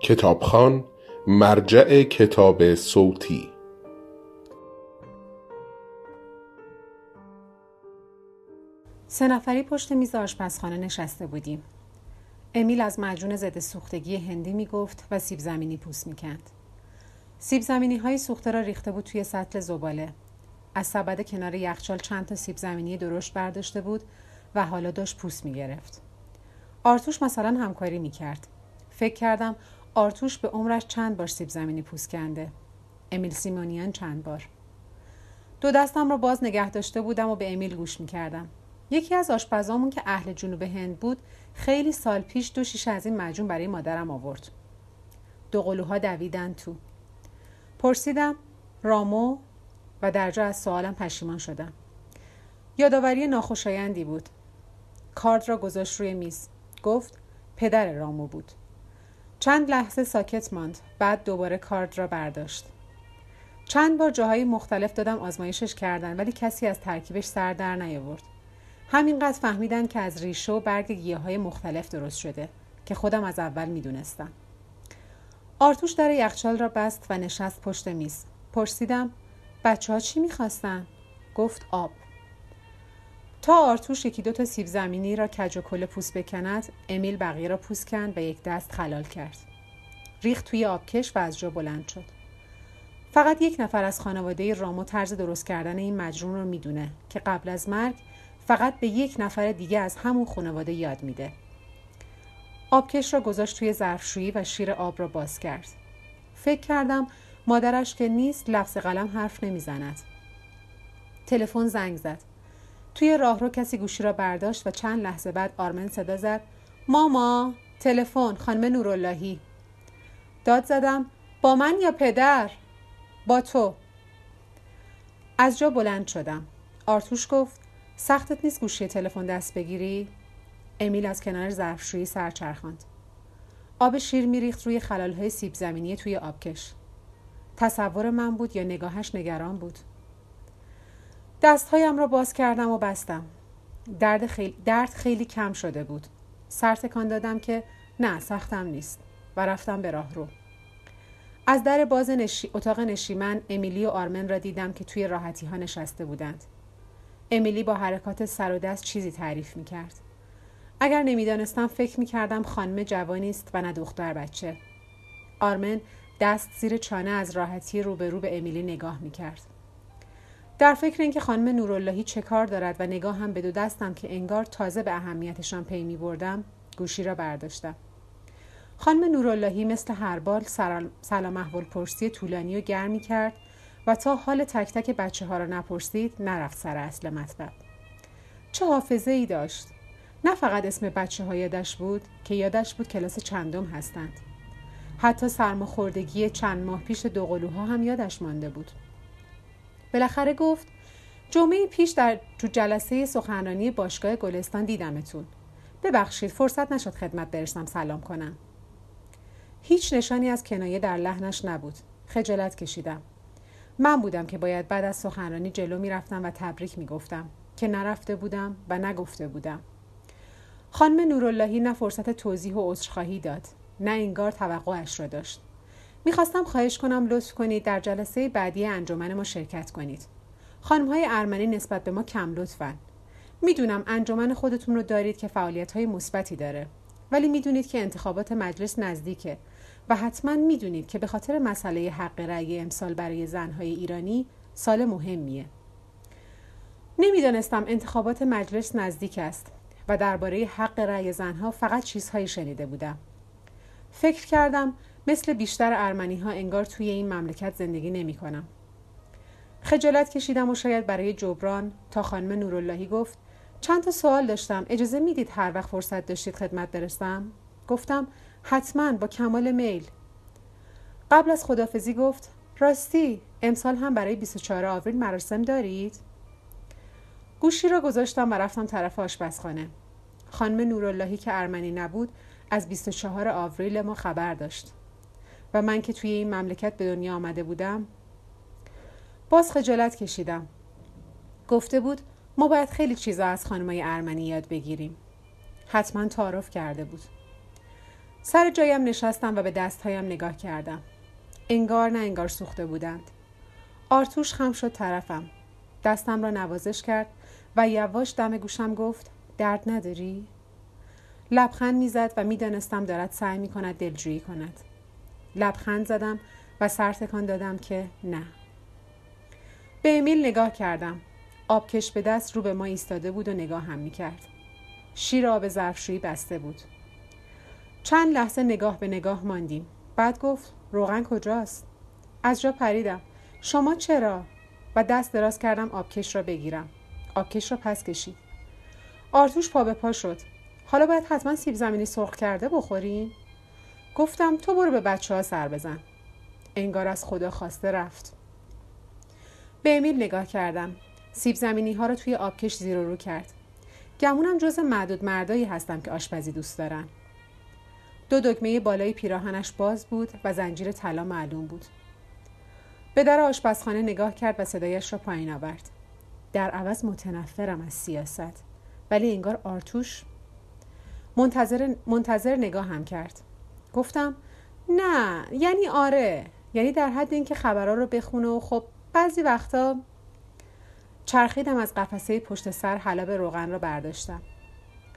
کتابخان مرجع کتاب صوتی سه نفری پشت میز آشپزخانه نشسته بودیم. امیل از مجون ضد سوختگی هندی می‌گفت و سیب زمینی پوست می‌کند. سیب زمینی های سوخته را ریخته بود توی سطل زباله. از سبد کنار یخچال چند تا سیب زمینی درشت برداشته بود و حالا داشت پوست می‌گرفت. آرتوش مثلا همکاری می‌کرد. فکر کردم آرتوش به عمرش چند بار سیب زمینی پوست کنده. امیل سیمونیان چند بار. دو دستم را باز نگه داشته بودم و به امیل گوش می‌کردم. یکی از آشپزامون که اهل جنوب هند بود خیلی سال پیش دو شیشه از این مجون برای مادرم آورد. دو قلوها دویدن تو. پرسیدم رامو و در جا از سوالم پشیمان شدم. یادآوری ناخوشایندی بود. کارد را گذاشت روی میز. گفت پدر رامو بود. چند لحظه ساکت ماند. بعد دوباره کارد را برداشت. چند بار جاهای مختلف دادم آزمایشش کردن ولی کسی از ترکیبش سر در نیاورد. همینقدر فهمیدن که از ریشه و برگ گیاه های مختلف درست شده که خودم از اول می‌دونستم. آرتوش در یخچال را بست و نشست پشت میز. پرسیدم بچه ها چی می‌خواستن؟ گفت آب. تا آرتوش یکی دو تا سیب زمینی را کج و کل پوست بکند امیل بقیه را پوست کند و یک دست خلال کرد. ریخت توی آبکش و از جا بلند شد. فقط یک نفر از خانواده رامو طرز درست کردن این مجرون رو می‌دونه که قبل از مرگ فقط به یک نفر دیگه از همون خانواده یاد میده. آبکش را گذاشت توی ظرفشویی و شیر آب را باز کرد. فکر کردم مادرش که نیست لفظ قلم حرف نمی‌زند. تلفن زنگ زد. توی راهرو کسی گوشی را برداشت و چند لحظه بعد آرمن صدا زد. ماما تلفن خانم نوراللهی. داد زدم با من یا پدر؟ با تو. از جا بلند شدم. آرتوش گفت سختت نیست گوشی تلفن دست بگیری؟ امیل از کنار ظرفشویی سر چرخاند. آب شیر میریخت روی خلالهای سیب زمینی توی آبکش. تصور من بود یا نگاهش نگران بود؟ دستهایم را باز کردم و بستم درد خیلی, درد خیلی کم شده بود سر تکان دادم که نه سختم نیست و رفتم به راه رو از در باز نشی... اتاق نشیمن امیلی و آرمن را دیدم که توی راحتی ها نشسته بودند امیلی با حرکات سر و دست چیزی تعریف می کرد. اگر نمی‌دانستم فکر می کردم خانم جوانی است و نه دختر بچه. آرمن دست زیر چانه از راحتی روبرو به امیلی نگاه می کرد. در فکر اینکه خانم نوراللهی چه کار دارد و نگاه هم به دو دستم که انگار تازه به اهمیتشان پی می بردم گوشی را برداشتم. خانم نوراللهی مثل هر بار سلام احوال پرسی طولانی و گرمی کرد و تا حال تک تک بچه ها را نپرسید نرفت سر اصل مطلب. چه حافظه ای داشت؟ نه فقط اسم بچه ها یادش بود که یادش بود کلاس چندم هستند. حتی سرماخوردگی چند ماه پیش دو قلوها هم یادش مانده بود. بالاخره گفت جمعه پیش در تو جلسه سخنرانی باشگاه گلستان دیدمتون. ببخشید فرصت نشد خدمت برسم سلام کنم. هیچ نشانی از کنایه در لحنش نبود. خجالت کشیدم. من بودم که باید بعد از سخنرانی جلو می‌رفتم و تبریک می‌گفتم که نرفته بودم و نگفته بودم. خانم نوراللهی نه فرصت توضیح و عذرخواهی داد نه انگار توقعش را داشت می‌خواستم خواهش کنم لطف کنید در جلسه بعدی انجمن ما شرکت کنید. خانم های ارمنی نسبت به ما کم لطفن می‌دونم انجمن خودتون رو دارید که فعالیت های مثبتی داره ولی می‌دونید که انتخابات مجلس نزدیکه و حتما می‌دونید که به خاطر مسئله حق رأی امسال برای زنهای ایرانی سال مهمیه. نمی‌دانستم انتخابات مجلس نزدیک است و درباره حق رأی زنها فقط چیزهایی شنیده بودم. فکر کردم مثل بیشتر ارمنی ها انگار توی این مملکت زندگی نمی کنم. خجالت کشیدم و شاید برای جبران تا خانم نوراللهی گفت چند تا سوال داشتم اجازه می‌دید هر وقت فرصت داشتید خدمت برسم؟ گفتم حتما با کمال میل. قبل از خدافزی گفت راستی امسال هم برای 24 آوریل مراسم دارید؟ گوشی را گذاشتم و رفتم طرف آشپزخانه. خانم نوراللهی که ارمنی نبود از 24 آوریل ما خبر داشت. و من که توی این مملکت به دنیا آمده بودم باز خجالت کشیدم. گفته بود ما باید خیلی چیزا از خانمای ارمنی یاد بگیریم. حتما تعارف کرده بود. سر جایم نشستم و به دستهایم نگاه کردم. انگار نه انگار سوخته بودند. آرتوش خم شد طرفم. دستم را نوازش کرد و یواش دم گوشم گفت درد نداری؟ لبخند می‌زد و می‌دانستم دارد سعی می کند دلجویی کند. لبخند زدم و سر تکان دادم که نه به امیل نگاه کردم آبکش به دست رو به ما ایستاده بود و نگاه هم می کرد. شیر آب ظرفشویی بسته بود. چند لحظه نگاه به نگاه ماندیم. بعد گفت روغن کجاست؟ از جا پریدم. شما چرا؟ و دست دراز کردم آبکش را بگیرم. آبکش را پس کشید. آرتوش پا به پا شد. حالا باید حتما سیب زمینی سرخ کرده بخوریم؟ گفتم تو برو به بچه ها سر بزن. انگار از خدا خواسته رفت. به امیل نگاه کردم. سیب زمینی ها را توی آبکش زیر رو کرد. گمونم جز معدود مردایی هستم که آشپزی دوست دارن. دو دکمه بالای پیراهنش باز بود و زنجیر طلا معلوم بود. به در آشپزخانه نگاه کرد و صدایش را پایین آورد. در عوض متنفرم از سیاست. ولی انگار آرتوش منتظر, منتظر نگاه هم کرد. گفتم نه یعنی آره یعنی در حد اینکه خبرها رو بخونه و خب بعضی وقتا چرخیدم از قفسه پشت سر حلب روغن را برداشتم.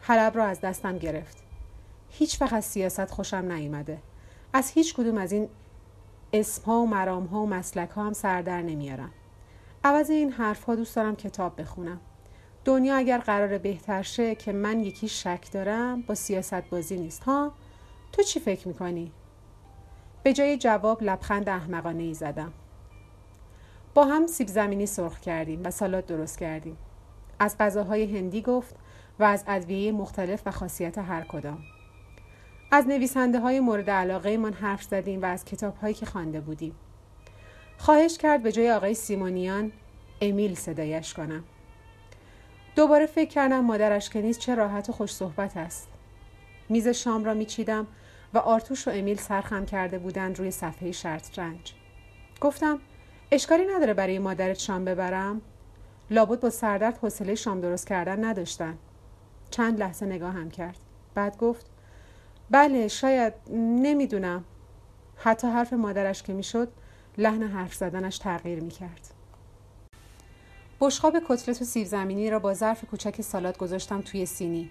حلب را از دستم گرفت. هیچ وقت از سیاست خوشم نیامده از هیچ کدوم از این اسم ها و مرام ها و مسلک ها هم سر در نمیارم. عوض این حرف ها دوست دارم کتاب بخونم. دنیا اگر قرار بهتر شه که من یکی شک دارم با سیاست بازی نیست ها؟ تو چی فکر می‌کنی؟ به جای جواب لبخند احمقانه ای زدم. با هم سیب زمینی سرخ کردیم و سالاد درست کردیم. از غذاهای هندی گفت و از ادویه مختلف و خاصیت هر کدام. از نویسنده های مورد علاقه من حرف زدیم و از کتاب هایی که خوانده بودیم. خواهش کرد به جای آقای سیمونیان امیل صدایش کنم. دوباره فکر کردم مادرش که نیست چه راحت و خوش صحبت است. میز شام را میچیدم و آرتوش و امیل سرخم کرده بودند روی صفحه شرط رنج. گفتم اشکالی نداره برای مادرت شام ببرم؟ لابد با سردرد حوصله شام درست کردن نداشتن. چند لحظه نگاه هم کرد. بعد گفت بله شاید نمی‌دونم. حتی حرف مادرش که می‌شد لحن حرف زدنش تغییر می‌کرد. بشقاب کتلت و سیب زمینی را با ظرف کوچک سالاد گذاشتم توی سینی.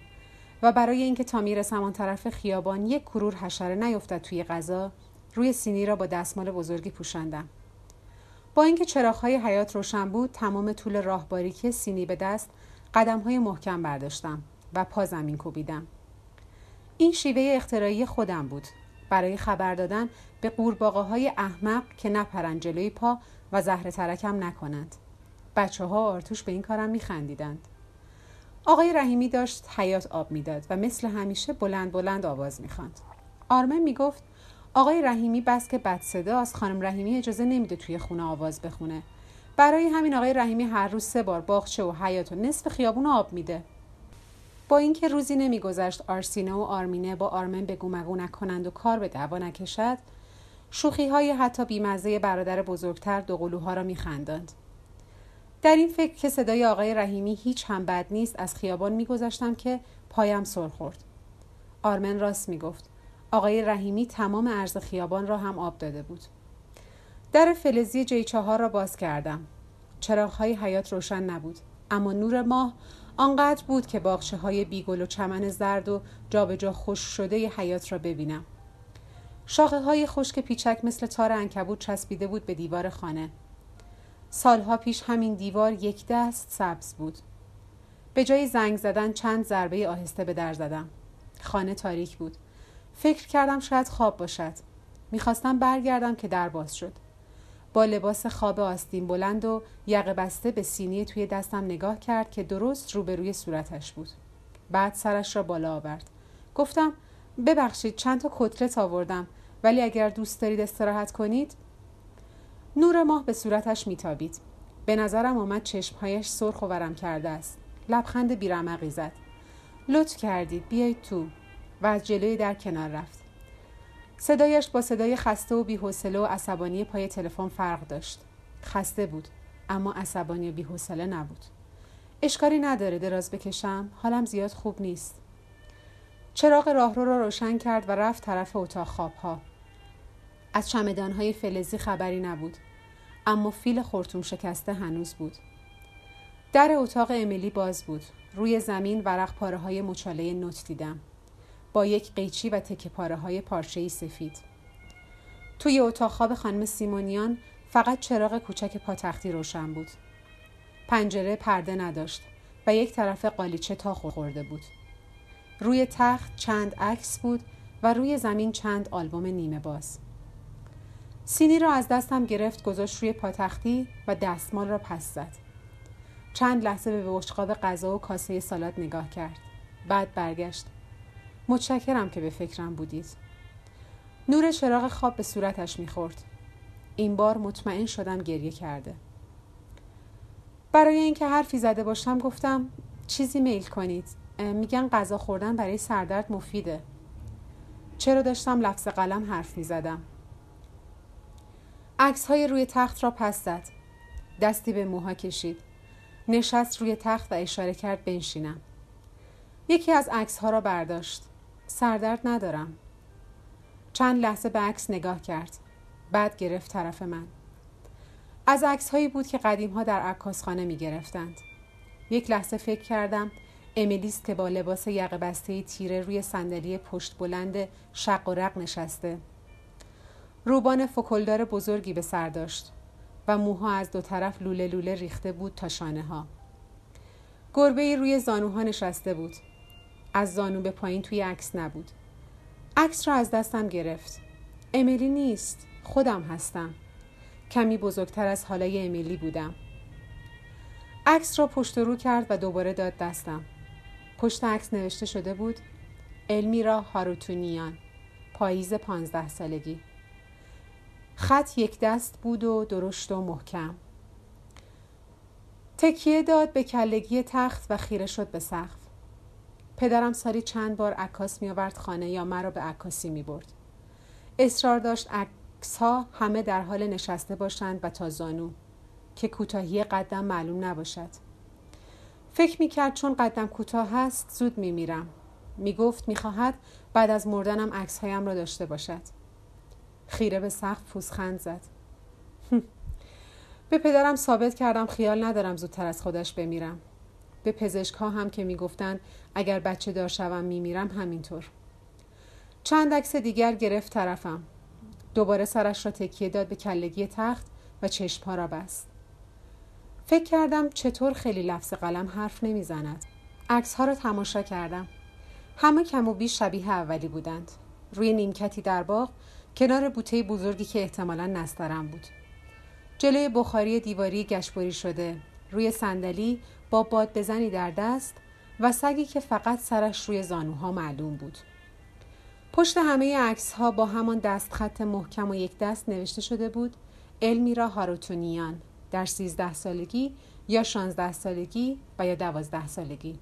و برای اینکه تا می‌رسم آن طرف خیابان یک کرور حشره نیفتد توی غذا روی سینی را با دستمال بزرگی پوشاندم. با اینکه چراغهای حیات روشن بود تمام طول راه باریکی سینی به دست قدمهای محکم برداشتم و پا زمین کوبیدم. این شیوه اختراعی خودم بود. برای خبر دادن به قورباغه های احمق که نپرن جلوی پا و زهر ترکم نکنند بچه ها آرتوش به این کارم میخندیدند. آقای رحیمی داشت حیات آب می‌داد و مثل همیشه بلند بلند آواز می‌خواند. آرمن می‌گفت آقای رحیمی بس که بد صداست خانم رحیمی اجازه نمیده توی خونه آواز بخونه. برای همین آقای رحیمی هر روز سه بار باغچه و حیات و نصف خیابون آب میده. با اینکه روزی نمیگذشت آرسینه و آرمینه با آرمن بگو مگو نکنند و کار به دعوا نکشد شوخی های حتی بیمزه برادر بزرگتر دو قلوها را میخنداند. در این فکر که صدای آقای رحیمی هیچ هم بد نیست از خیابان میگذاشتم که پایم سر خورد. آرمن راست می‌گفت. آقای رحیمی تمام عرض خیابان را هم آب داده بود. در فلزی جی چهار را باز کردم. چراغهای حیات روشن نبود. اما نور ماه آنقدر بود که باغچه های بیگل و چمن زرد و جابجا جا خوش شده ی حیات را ببینم. شاخه های خشک پیچک مثل تار انکبوت چسبیده بود به دیوار خانه. سالها پیش همین دیوار یک دست سبز بود. به جای زنگ زدن چند ضربه آهسته به در زدم. خانه تاریک بود. فکر کردم شاید خواب باشد. می‌خواستم برگردم که در باز شد. با لباس خواب آستین بلند و یقه بسته به سینی توی دستم نگاه کرد که درست روبروی صورتش بود. بعد سرش را بالا آورد. گفتم ببخشید چند تا کتلت آوردم ولی اگر دوست دارید استراحت کنید نور ماه به صورتش میتابید. به نظرم آمد چشمهایش سرخ و ورم کرده است. لبخند بیرمقی زد. لطف کردید بیایید تو. و از جلوی در کنار رفت. صدایش با صدای خسته و بیحوصله و عصبانی پای تلفن فرق داشت. خسته بود اما عصبانی و بیحوصله نبود. اشکاری نداره دراز بکشم حالم زیاد خوب نیست. چراغ راهرو را روشن کرد و رفت طرف اتاق خوابها. از چمدانهای فلزی خبری نبود اما فیل خورتوم شکسته هنوز بود. در اتاق امیلی باز بود. روی زمین ورق پاره های مچاله نوت دیدم. با یک قیچی و تکه پاره های پارچه سفید. توی اتاق خواب خانم سیمونیان فقط چراغ کوچک پاتختی روشن بود. پنجره پرده نداشت و یک طرف قالیچه تا خورده بود. روی تخت چند عکس بود و روی زمین چند آلبوم نیمه باز. سینی را از دستم گرفت گذاشت روی پاتختی و دستمال را پس زد. چند لحظه به بشقاب غذا و کاسه سالاد نگاه کرد. بعد برگشت. متشکرم که به فکرم بودید. نور چراغ خواب به صورتش می‌خورد. این بار مطمئن شدم گریه کرده. برای اینکه حرفی زده باشم گفتم چیزی میل کنید. میگن غذا خوردن برای سردرد مفیده. چرا داشتم لفظ قلم حرف می‌زدم؟ عکس های روی تخت را پس زد. دستی به موها کشید. نشست روی تخت و اشاره کرد بنشینم. یکی از عکس ها را برداشت. سردرد ندارم. چند لحظه به عکس نگاه کرد. بعد گرفت طرف من. از عکس هایی بود که قدیم ها در عکاسخانه می گرفتند یک لحظه فکر کردم امیلیست که با لباس یقه بسته تیره روی صندلی پشت بلند شق و رق نشسته. روبان فکلدار بزرگی به سر داشت و موها از دو طرف لوله لوله ریخته بود تا شانه ها. گربه روی زانوها نشسته بود. از زانو به پایین توی عکس نبود. عکس را از دستم گرفت. امیلی نیست. خودم هستم. کمی بزرگتر از حالای امیلی بودم. عکس را پشت رو کرد و دوباره داد دستم. پشت عکس نوشته شده بود المیرا هاروتونیان پاییز پانزده سالگی. خط یک دست بود و درشت و محکم تکیه داد به کلگی تخت و خیره شد به سقف پدرم سالی چند بار عکاس می آورد خانه یا مرا به عکاسی می برد. اصرار داشت عکس ها همه در حال نشسته باشند و تا زانو که کوتاهی قدم معلوم نباشد. فکر می کرد چون قدم کوتاه هست زود می میرم. می گفت می خواهد بعد از مردنم عکس هایم را داشته باشد. خیره به سقف پوزخند زد. به پدرم ثابت کردم خیال ندارم زودتر از خودش بمیرم. به پزشک هم که می‌گفتند اگر بچه دار شوم میمیرم همینطور. چند عکس دیگر گرفت طرفم. دوباره سرش را تکیه داد به کلگی تخت و چشمها را بست. فکر کردم چطور خیلی لفظ قلم حرف نمی‌زند. عکس ها را تماشا کردم. همه کم و بیش شبیه اولی بودند. روی نیمکتی در باغ کنار بوته بزرگی که احتمالا نسترم بود جلوی بخاری دیواری گشبری شده روی صندلی با باد بزنی در دست و سگی که فقط سرش روی زانوها معلوم بود. پشت همه عکس ها با همان دست خط محکم و یک دست نوشته شده بود المیرا هاروتونیان در سیزده سالگی یا شانزده سالگی و یا دوازده سالگی.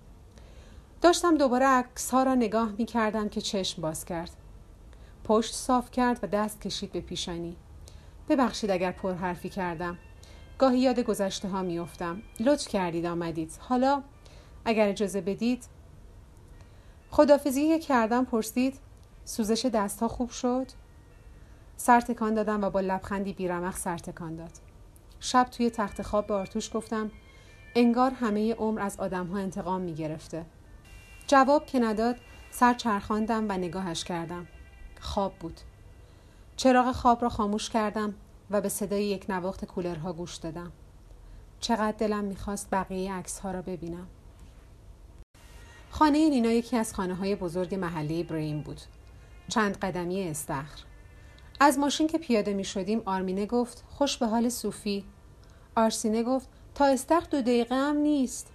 داشتم دوباره عکس ها را نگاه می کردم که چشم باز کرد. پشت صاف کرد و دست کشید به پیشانی. ببخشید اگر پرحرفی کردم. گاهی یاد گذشته ها میافتم. لطف کردید آمدید. حالا اگر اجازه بدید. خدافزی کردم پرسید. سوزش دست ها خوب شد؟ سر تکان دادم و با لبخندی بیرمق سر تکان داد. شب توی تخت خواب به آرتوش گفتم انگار همه عمر از آدم ها انتقام می گرفته. جواب که نداد سر چرخاندم و نگاهش کردم. خواب بود چراغ خواب را خاموش کردم و به صدای یک نواخت کولرها گوش دادم. چقدر دلم می‌خواست بقیه عکس ها را ببینم. خانه نینا یکی از خانه های بزرگ محله بریم بود. چند قدمی استخر. از ماشین که پیاده می شدیم آرمینه گفت خوش به حال صوفی. آرسینه گفت تا استخر دو دقیقه هم نیست.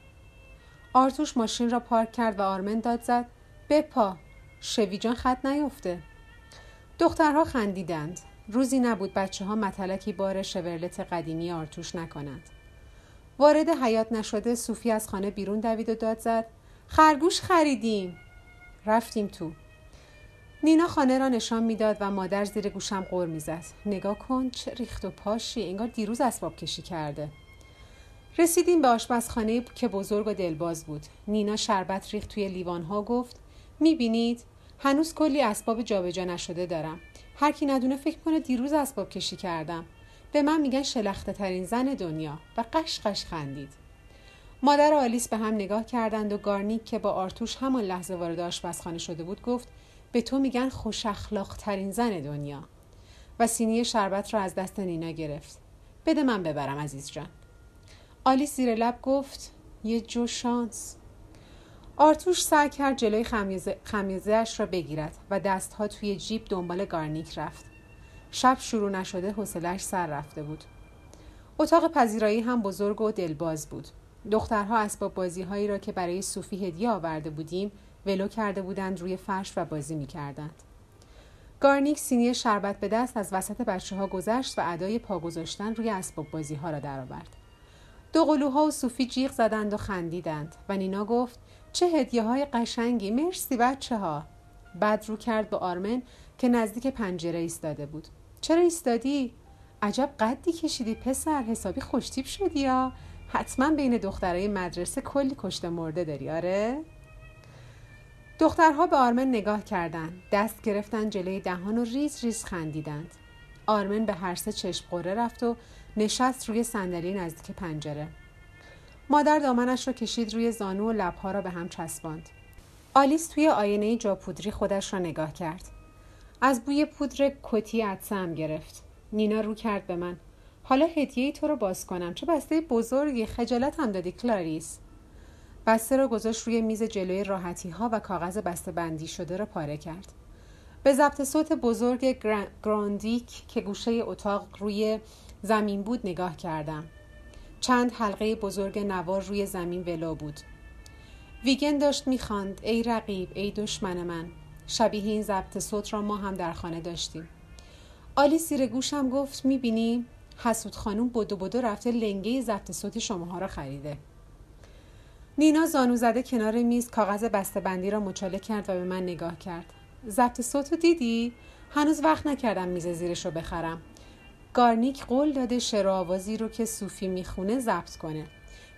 آرتوش ماشین را پارک کرد و آرمن داد زد بپا شوی جان خط نیفته. دخترها خندیدند. روزی نبود بچه ها متلکی بار شورلت قدیمی آرتوش نکنند. وارد حیات نشده صوفی از خانه بیرون دوید و داد زد خرگوش خریدیم. رفتیم تو. نینا خانه را نشان می‌داد و مادر زیر گوشم قور می‌زد. نگاه کن چه ریخت و پاشی انگار دیروز اسباب کشی کرده. رسیدیم به آشپزخانه که بزرگ و دلباز بود. نینا شربت ریخت توی لیوان ها گفت می‌بینید؟ هنوز کلی اسباب جابجا نشده دارم. هر کی ندونه فکر کنه دیروز اسباب کشی کردم. به من میگن شلخته ترین زن دنیا و قش قش خندید. مادر آلیس به هم نگاه کردند و گارنیک که با آرتوش همان لحظه وارد آشپزخانه شده بود گفت به تو میگن خوش اخلاق ترین زن دنیا. و سینی شربت را از دست نینا گرفت. بده من ببرم عزیز جان. آلیس زیر لب گفت یه جو شانس. آرتوش سعی کرد جلوی خمیزه را بگیرد و دستها توی جیب دنبال گارنیک رفت شب شروع نشده حوصلش سر رفته بود اتاق پذیرایی هم بزرگ و دلباز بود دخترها اسباب بازی هایی را که برای صوفی هدیه آورده بودیم ولو کرده بودند روی فرش و بازی می کردند. گارنیک سینی شربت به دست از وسط بچه ها گذشت و ادای پا گذاشتن روی اسباب بازی ها را درآورد. دو قلوها و صوفی جیغ زدند و خندیدند و نینا گفت چه هدیه های قشنگی مرسی بچه ها. بعد رو کرد به آرمن که نزدیک پنجره ایستاده بود. چرا ایستادی؟ عجب قدی کشیدی پسر حسابی خوشتیب شدی یا حتما بین دخترای مدرسه کلی کشته مرده داری آره؟ دخترها به آرمن نگاه کردند دست گرفتن جلوی دهان و ریز ریز خندیدند آرمن به هر سه چشم غره رفت و نشست روی صندلی نزدیک پنجره مادر دامنش را کشید روی زانو و لبها را به هم چسباند. آلیس توی آینه جاپودری خودش را نگاه کرد. از بوی پودر Coty عطسه‌ام گرفت. نینا رو کرد به من. حالا هدیه تو رو باز کنم. چه بسته بزرگی. خجالتم دادی کلاریس. بسته را گذاشت روی میز جلوی راحتی ها و کاغذ بسته بندی شده را پاره کرد. به ضبط صوت بزرگ گراندیک که گوشه اتاق روی زمین بود نگاه کردم. چند حلقه بزرگ نوار روی زمین ولو بود. ویگن داشت می‌خواند ای رقیب ای دشمن من شبیه این ضبط صوت را ما هم در خانه داشتیم. آلی سیر گوشم گفت می‌بینی حسود خانوم بدو بدو رفته لنگه ضبط صوت شماها را خریده. نینا زانو زده کنار میز کاغذ بسته بندی را مچاله کرد و به من نگاه کرد. ضبط صوت دیدی؟ هنوز وقت نکردم میز زیرش رو بخرم. گارنیک قول داده شعر آوازی رو که صوفی می‌خونه ضبط کنه.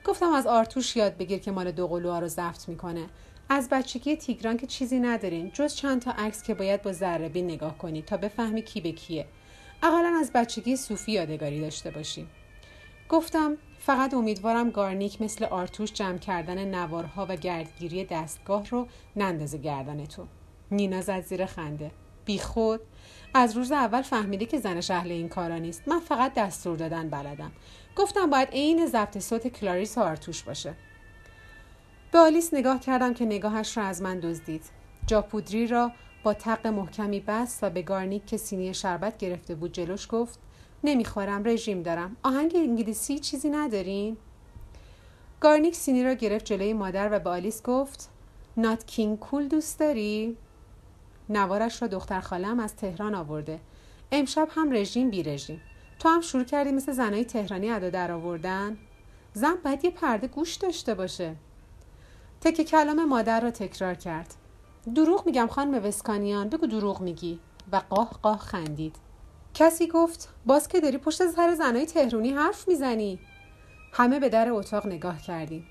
گفتم از آرتوش یاد بگیر که مال دو قلوها رو ضبط می‌کنه. از بچگی تیگران که چیزی ندارین جز چند تا عکس که باید با ذره نگاه کنی تا بفهمی کی به کیه. اقلا از بچگی صوفی یادگاری داشته باشیم. گفتم فقط امیدوارم گارنیک مثل آرتوش جمع کردن نوارها و گردگیری دستگاه رو نندازه گردن تو نینا زد زیر خنده. بی خود از روز اول فهمیده که زنش اهل این کارا نیست. من فقط دستور دادن بلدم. گفتم باید عین ضبط صوت کلاریس و آرتوش باشه. به آلیس نگاه کردم که نگاهش را از من دزدید. جاپودری را با تق محکمی بست و به گارنیک که سینی شربت گرفته بود جلوش گفت نمی‌خورم رژیم دارم. آهنگ انگلیسی چیزی ندارین؟ گارنیک سینی را گرفت جلوی مادر و به آلیس گفت نات کینگ کول دوست داری؟ نوارش را دختر خالم از تهران آورده. امشب هم رژیم بی رژیم. تو هم شروع کردی مثل زنای تهرانی ادا در آوردن؟ زن باید یه پرده گوش داشته باشه. تک کلام مادر را تکرار کرد. دروغ میگم خانم وسکانیان بگو دروغ میگی. و قاه قاه خندید. کسی گفت باز که داری پشت سر زنای تهرونی حرف می‌زنی؟ همه به در اتاق نگاه کردیم.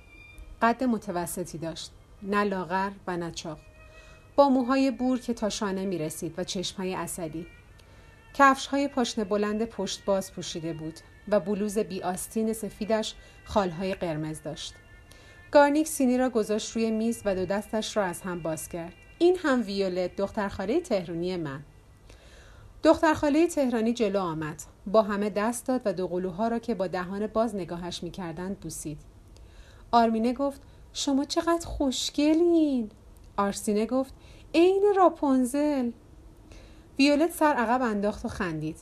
قد متوسطی داشت. نه لاغر و نه چاق. با موهای بور که تا شانه می رسید و چشمهای اصلی کفش های پاشنه بلند پشت باز پوشیده بود و بلوز بی آستین سفیدش خالهای قرمز داشت. گارنیک سینی را گذاشت روی میز و دو دستش را از هم باز کرد. این هم ویولت دختر خاله تهرونی من. دختر خاله تهرانی جلو آمد. با همه دست داد و دو قلوها را که با دهان باز نگاهش می‌کردند بوسید. آرمینه گفت شما چقدر خوشگلین! آرسینه گفت عین راپونزل ویولت سر عقب انداخت و خندید.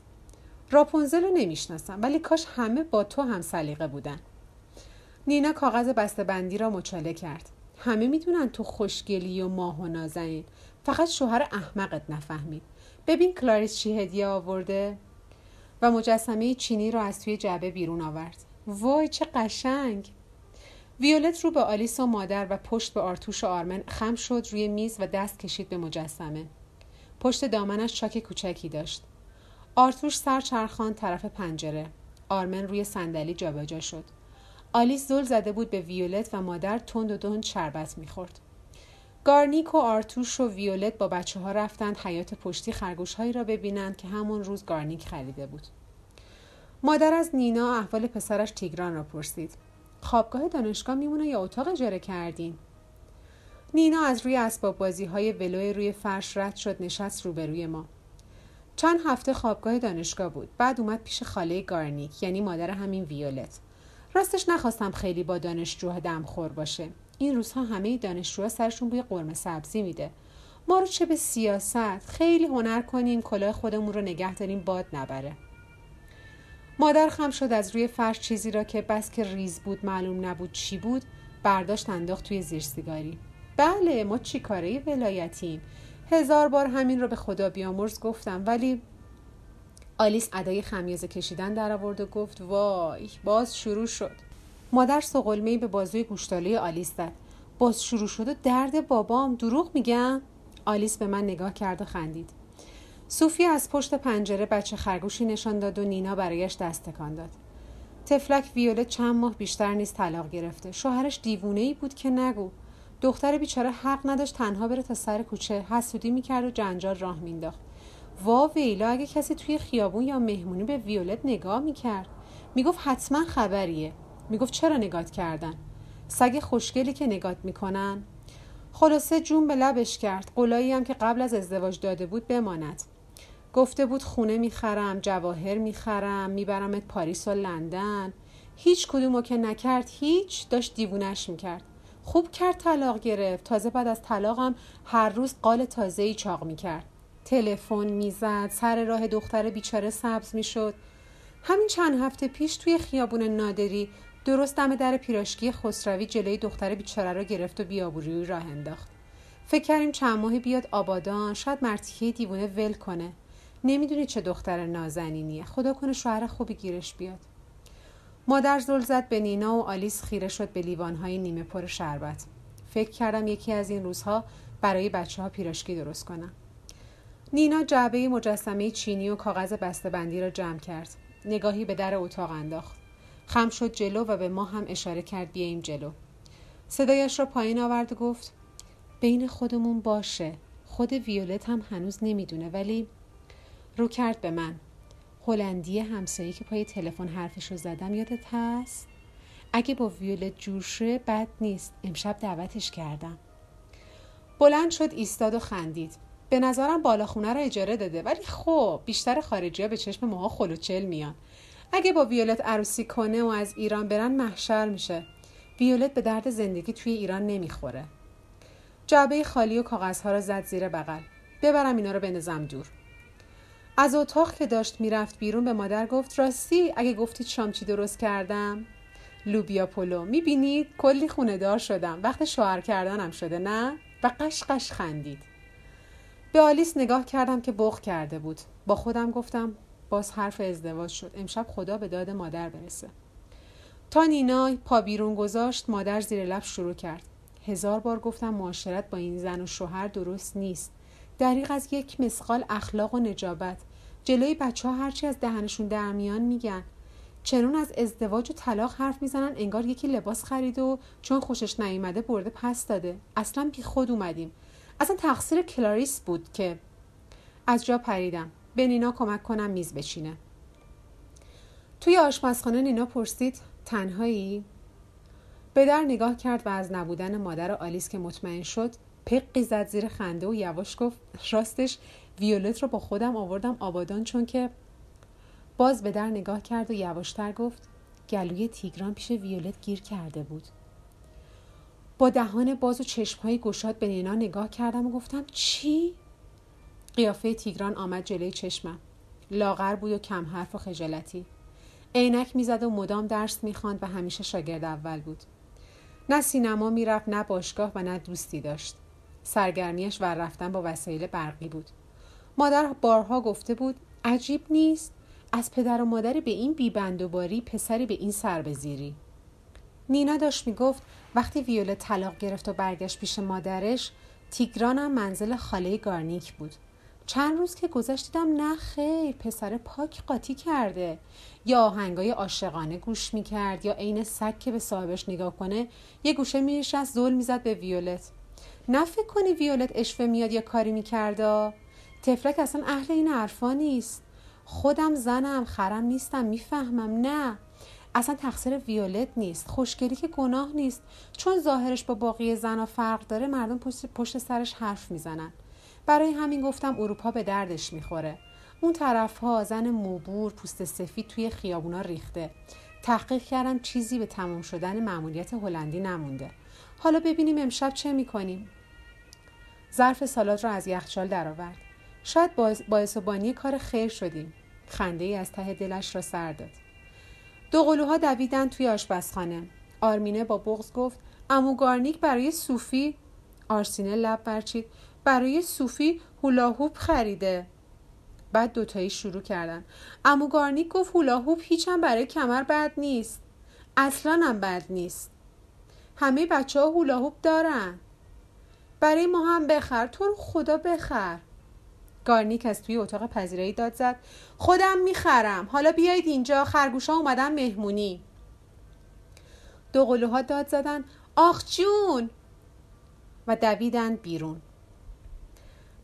راپونزل رو نمی‌شناسم ولی کاش همه با تو هم سلیقه بودن. نینا کاغذ بندی را مچاله کرد. همه می‌دونن تو خوشگلی و ماه و نازنین. فقط شوهر احمقت نفهمید. ببین کلاریس چی هدیه آورده. و مجسمه چینی را از توی جعبه بیرون آورد. وای چه قشنگ! ویولت رو به آلیس و مادر و پشت به آرتوش و آرمن خم شد روی میز و دست کشید به مجسمه. پشت دامنش چاک کوچکی داشت. آرتوش سر چرخاند طرف پنجره. آرمن روی صندلی جابجا شد. آلیس زل زده بود به ویولت و مادر تند و تند شربت می‌خورد. گارنیک و آرتوش و ویولت با بچه ها رفتند حیاط پشتی خرگوش هایی را ببینند که همون روز گارنیک خریده بود. مادر از نینا احوال پسرش تیگران را پرسید. خوابگاه دانشگاه میمونه یا اتاق اجاره کردین؟ نینا از روی اسباب بازی های ولو روی فرش رد شد نشست روبروی ما. چند هفته خوابگاه دانشگاه بود. بعد اومد پیش خاله گارنیک یعنی مادر همین ویولت. راستش نخواستم خیلی با دانشجوها دمخور باشه. این روزها همه دانشجوها سرشون بوی قرمه سبزی میده. ما رو چه به سیاست خیلی هنر کنیم کلاه خودمون رو نگه داریم باد نبره. مادر خم شد از روی فرش چیزی را که بس که ریز بود معلوم نبود چی بود برداشت انداخت توی زیر سیگاری. بله ما چی کاره ولایتیم؟ هزار بار همین رو به خدا بیامرز گفتم ولی آلیس ادای خمیازه کشیدن در آورد و گفت وای باز شروع شد. مادر سقلمهای به بازوی گوشتاله آلیس زد. باز شروع شد و درد بابام دروغ میگم؟ آلیس به من نگاه کرد و خندید. صوفی از پشت پنجره بچه خرگوشی نشان داد و نینا برایش دست تکان داد. تفلک ویولت چند ماه بیشتر نیست طلاق گرفته. شوهرش دیوونه ای بود که نگو. دختر بیچاره حق نداشت تنها بره تا سر کوچه. حسودی می‌کرد و جنجال راه مینداخت وا ویلا اگه کسی توی خیابون یا مهمونی به ویولت نگاه می‌کرد. می‌گفت حتما خبریه. می‌گفت چرا نگات کردن؟ سگ خوشگلی که نگات می‌کنن. خلاصه جون به لبش کرد. قلایی هم که قبل از ازدواج داده بود بماند. گفته بود خونه می‌خرم جواهر می‌خرم میبرمت پاریس و لندن. هیچ کدومو که نکرد هیچ داشت دیوونش می‌کرد. خوب کرد طلاق گرفت. تازه بعد از طلاقم هر روز قال تازه ای چاق می‌کرد. تلفن می‌زد سر راه دختر بیچاره سبز می‌شد. همین چند هفته پیش توی خیابون نادری درست دم در پیراشکی خسروی جلوی دختر بیچاره رو گرفت و بیابروی راه انداخت. فکر کردیم چند ماهی بیاد آبادان شاید مرتیکه دیوونه ول کنه. نمی‌دونی چه دختر نازنینیه. خدا کنه شوهر خوبی گیرش بیاد. مادر زل زد به نینا و آلیس خیره شد به لیوانهای نیمه پر شربت. فکر کردم یکی از این روزها برای بچه ها پیراشکی درست کنم. نینا جعبه مجسمه چینی و کاغذ بندی را جمع کرد. نگاهی به در اتاق انداخت. خم شد جلو و به ما هم اشاره کرد بیاییم جلو. صدایش را پایین آورد و گفت بین خودمون باشه. خود ویولت هم هنوز نمی‌دونه ولی رو کرد به من. هلندی همسایه که پای تلفن حرفش رو زدم یادت هست؟ اگه با ویولت جور شه بد نیست. امشب دعوتش کردم. بلند شد ایستاد و خندید. به نظرم بالاخونه رو اجاره داده. ولی خب بیشتر خارجی ها به چشم ماها خلوچل میان. اگه با ویولت عروسی کنه و از ایران برن محشر میشه. ویولت به درد زندگی توی ایران نمی‌خوره. جعبه خالی و کاغذها را زد زیر بغل. ببرم اینا رو بنزم دور. از اتاق که داشت می‌رفت بیرون به مادر گفت راستی اگه گفتید شام چی درست کردم؟ لوبیا پلو. می‌بینید کلی خونه دار شدم. وقت شوهر کردنم شده نه؟ و قش قش خندید. به آلیس نگاه کردم که بغ کرده بود. با خودم گفتم باز حرف ازدواج شد. امشب خدا به داد مادر برسه. تا نینا پا بیرون گذاشت مادر زیر لب شروع کرد. هزار بار گفتم معاشرت با این زن و شوهر درست نیست. دریغ از یک مسقال اخلاق و نجابت. جلوی بچه ها هرچی از دهنشون در میان میگن. چنون از ازدواج و طلاق حرف می‌زنن انگار یکی لباس خرید و چون خوشش نیومده برده پس داده. اصلا بی خود اومدیم. اصلا تقصیر کلاریس بود که از جا پریدم. به نینا کمک کنم میز بچینه. توی آشپزخانه نینا پرسید تنهایی؟ به در نگاه کرد و از نبودن مادر آلیس که مطمئن شد پقی زد زیر خنده و یواش گفت راستش ویولت رو با خودم آوردم آبادان چون که باز به در نگاه کرد و یواشتر گفت گلوی تیگران پیش ویولت گیر کرده بود. با دهان باز و چشمهای گشاد به نینا نگاه کردم و گفتم چی؟ قیافه تیگران آمد جلوی چشمم. لاغر بود و کم حرف و خجالتی. عینک می‌زد و مدام درس می‌خواند و همیشه شاگرد اول بود. نه سینما می‌رفت نه باشگاه و نه دوستی داشت. سرگرمیش ور رفتن با وسایل برقی بود. مادر بارها گفته بود عجیب نیست از پدر و مادری به این بیبندوباری پسری به این سر بزیری. نینا داشت می‌گفت وقتی ویولت طلاق گرفت و برگشت پیش مادرش تیگران هم منزل خاله گارنیک بود. چند روز که گذشت دیدم نه خیر پسر پاک قاطی کرده. یا آهنگای عاشقانه گوش می‌کرد یا عین سگ که به صاحبش نگاه کنه یه گوشه از زل می‌زد به ویولت. نه فکر کنی ویولت اشوه میاد یا کاری می‌کرده؟ تفلک اصلا اهل این حرفا نیست. خودم زنم خرم نیستم می‌فهمم. نه. اصلا تقصیر ویولت نیست. خوشگلی که گناه نیست. چون ظاهرش با باقی زنها فرق داره مردم پشت, پشت سرش حرف می‌زنن. برای همین گفتم اروپا به دردش می‌خوره. اون طرف ها زن موبور پوست سفید توی خیابونا ریخته. تحقیق کردم چیزی به تمام شدن معمولیت هلندی نمونده. حالا ببینیم امشب چه می‌کنیم. ظرف سالاد را از یخچال درآورد. شاید باعث بانی کار خیر شدیم. خنده ای از ته دلش را سر داد. دو قلوها دویدن توی آشپزخانه. آرمینه با بغض گفت عمو گارنیک برای صوفی آرسینه لب برچید. برای صوفی هولاهوپ خریده. بعد دوتایی شروع کردن. عمو گارنیک گفت هولاهوپ هیچم برای کمر بد نیست. اصلا هم بد نیست. همه بچه ها هولاهوپ دارن. برای ما هم بخر تو رو خدا بخر. گارنیک از توی اتاق پذیرایی داد زد. خودم می‌خرم. حالا بیایید اینجا خرگوشا اومدن مهمونی. دو قلوها داد زدن. آخ جون! و دویدن بیرون.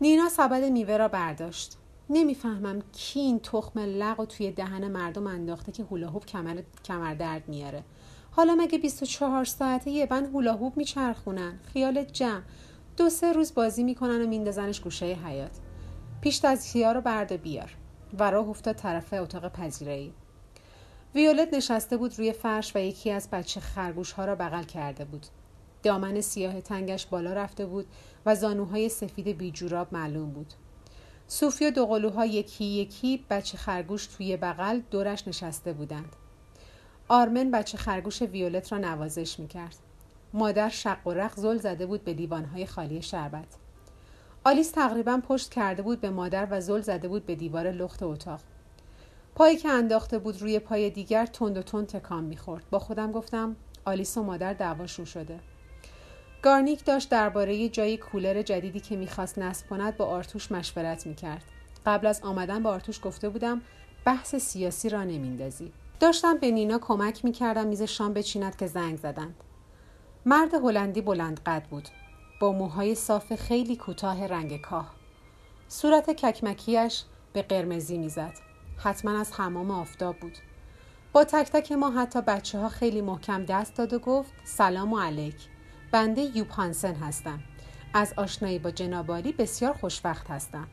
نینا سبد میوه را برداشت. نمی‌فهمم کی این تخم لق و توی دهن مردم انداخته که هولاهوب کمر, کمر درد میاره. حالا مگه 24 ساعته یه بند هولاهوب میچرخونن؟ خیال جمع. دو سه روز بازی می‌کنن و میندازنش گوشه حیات پیش از رو برد بیار. و راه افتاد طرف اتاق پذیرایی. ویولت نشسته بود روی فرش و یکی از بچه خرگوش ها را بغل کرده بود. دامن سیاه تنگش بالا رفته بود و زانوهای سفید بیجوراب معلوم بود. صوفی و دوقلوها یکی یکی بچه خرگوش توی بغل دورش نشسته بودند. آرمن بچه خرگوش ویولت را نوازش می‌کرد. مادر شق و رق زل زده بود به دیوانهای خالی شربت. آلیس تقریبا پشت کرده بود به مادر و زل زده بود به دیوار لخت اتاق. پایی که انداخته بود روی پای دیگر تند و تند تکان می‌خورد. با خودم گفتم آلیس و مادر دعواشون شده. گارنیک داشت درباره جای کولر جدیدی که می‌خواست نصب کند با آرتوش مشورت می‌کرد. قبل از آمدن به آرتوش گفته بودم بحث سیاسی را نمیندازی. داشتم به نینا کمک می‌کردم میز شام بچیند که زنگ زدند. مرد هلندی بلند قد بود. با موهای صاف خیلی کوتاه رنگ کاه. صورت ککمکیش به قرمزی می‌زد. حتما از حمام آفتاب بود. با تک تک ما حتی بچه ها خیلی محکم دست داد و گفت سلام و علیک. بنده یوب هستم. از آشنایی با جنابالی بسیار خوشوقت هستم.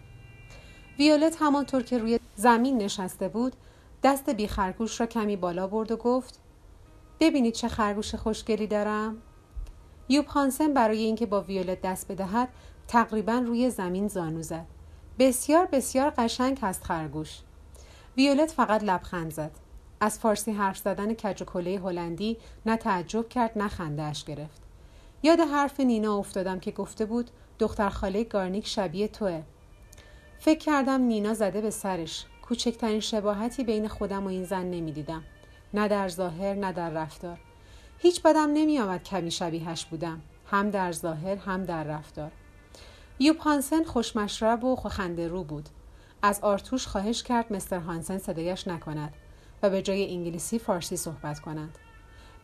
ویولت همانطور که روی زمین نشسته بود دست بی خرگوش را کمی بالا برد و گفت ببینید چه خرگوش خوشگلی دارم. یوب هانسن برای اینکه با ویولت دست بدهد تقریبا روی زمین زانو زد. بسیار بسیار قشنگ هست خرگوش. ویولت فقط لبخند زد. از فارسی حرف زدن کج و هلندی نه تعجب کرد نه خندهاش گرفت. یاد حرف نینا افتادم که گفته بود دختر خاله گارنیک شبیه توه. فکر کردم نینا زده به سرش. کوچکترین شباهتی بین خودم و این زن نمی‌دیدم. نه در ظاهر نه در رفتار. هیچ بدم نمی آمد کمی شبیهش بودم. هم در ظاهر هم در رفتار. یوب هانسن خوشمشرب و خنده رو بود. از آرتوش خواهش کرد مستر هانسن صدایش نکند و به جای انگلیسی فارسی صحبت کند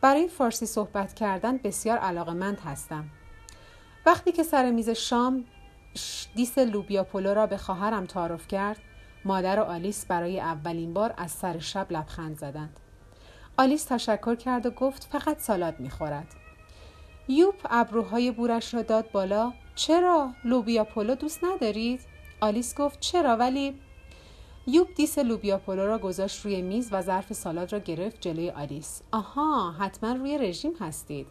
برای فارسی صحبت کردن بسیار علاقمند هستم. وقتی که سر میز شام دیس لوبیا پلو را به خواهرم تعارف کرد مادر و آلیس برای اولین بار از سر شب لبخند زدند. آلیس تشکر کرد و گفت فقط سالاد می‌خورد. یوب ابروهای بورش را داد بالا. چرا لوبیا پلو دوست ندارید؟ آلیس گفت چرا ولی؟ یوب دیس لوبیا پلو را گذاشت روی میز و ظرف سالاد را گرفت جلوی آلیس. آها حتما روی رژیم هستید.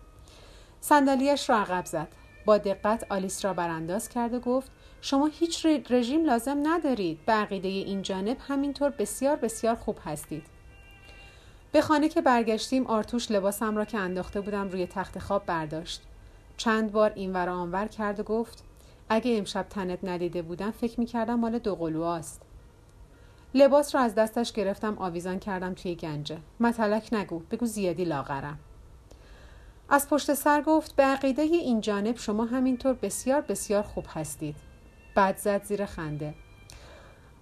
صندلیاش را عقب زد. با دقت آلیس را برانداز کرد و گفت شما هیچ رژیم لازم ندارید. به عقیده این جانب همینطور بسیار بسیار خوب هستید. به خانه که برگشتیم آرتوش لباسم را که انداخته بودم روی تخت خواب برداشت. چند بار این ور آنور کرد و گفت اگه امشب تنت ندیده بودم فکر می‌کردم مال دو است لباس را از دستش گرفتم آویزان کردم توی گنجه مطلک نگو بگو زیادی لاغرم. از پشت سر گفت به عقیده این جانب شما همینطور بسیار بسیار خوب هستید. بعد زد زیر خنده.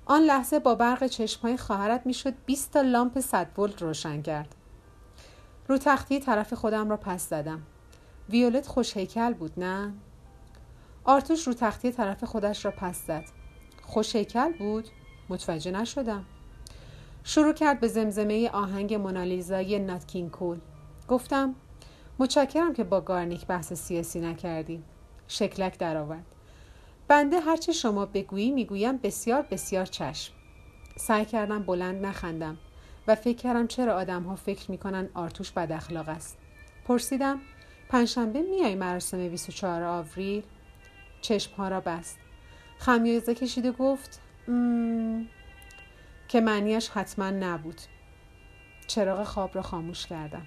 آن لحظه با برق چشمهای خواهرت می‌شد 20 تا لامپ 100 ولت روشن کرد. رو تختی طرف خودم را پس زدم. ویولت خوش هیکل بود نه؟ آرتوش رو تختی طرف خودش را پس زد. خوشیکل بود؟ متوجه نشدم. شروع کرد به زمزمه آهنگ مونالیزای ناتکین کول گفتم متشکرم که با گارنیک بحث سیاسی نکردیم شکلک درآورد. بنده هرچه شما بگویی می‌گویم بسیار بسیار چشم. سعی کردم بلند نخندم و فکر کردم چرا آدم ها فکر می‌کنن آرتوش بد اخلاق است. پرسیدم پنجشنبه میای مراسم 24 آوریل؟ چشم ها را بست. خمیازه کشید و گفت که معنیش حتما نبود. چراغ خواب را خاموش کردم.